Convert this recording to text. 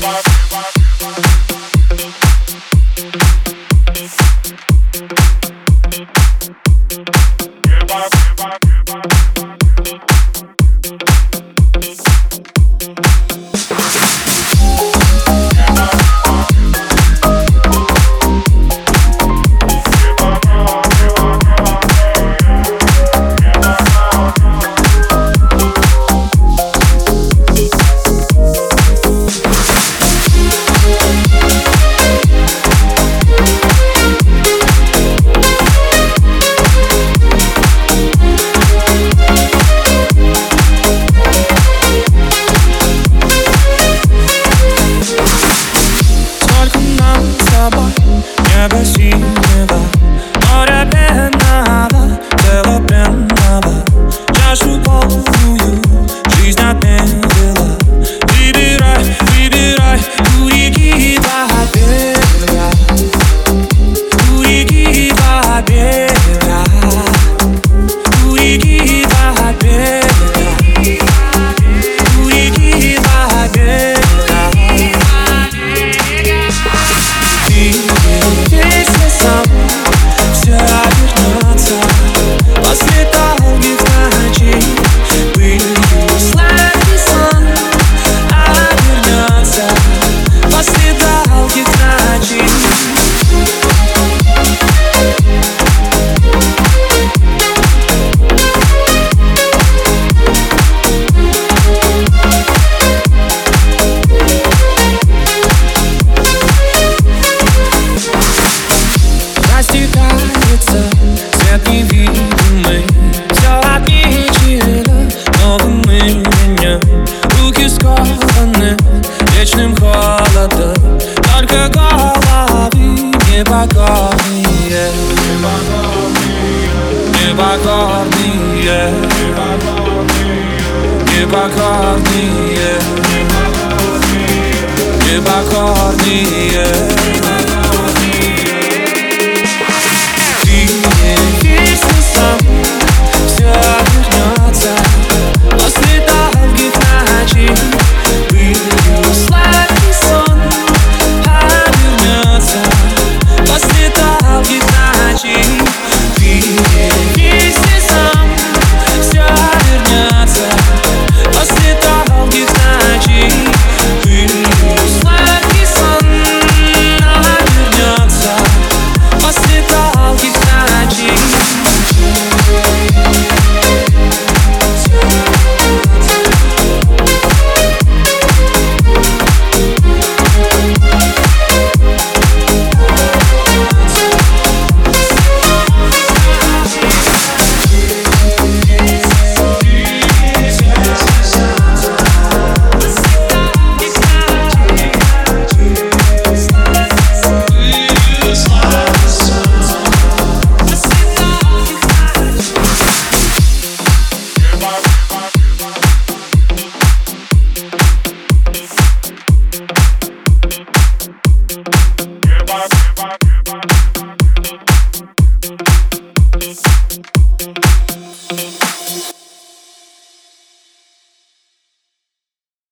love. любовью. Жизнь отметила Выбирай, выбирай, never got me, yeah. Never got me, yeah. Never got me, yeah. Never got me, yeah. Never got me, yeah.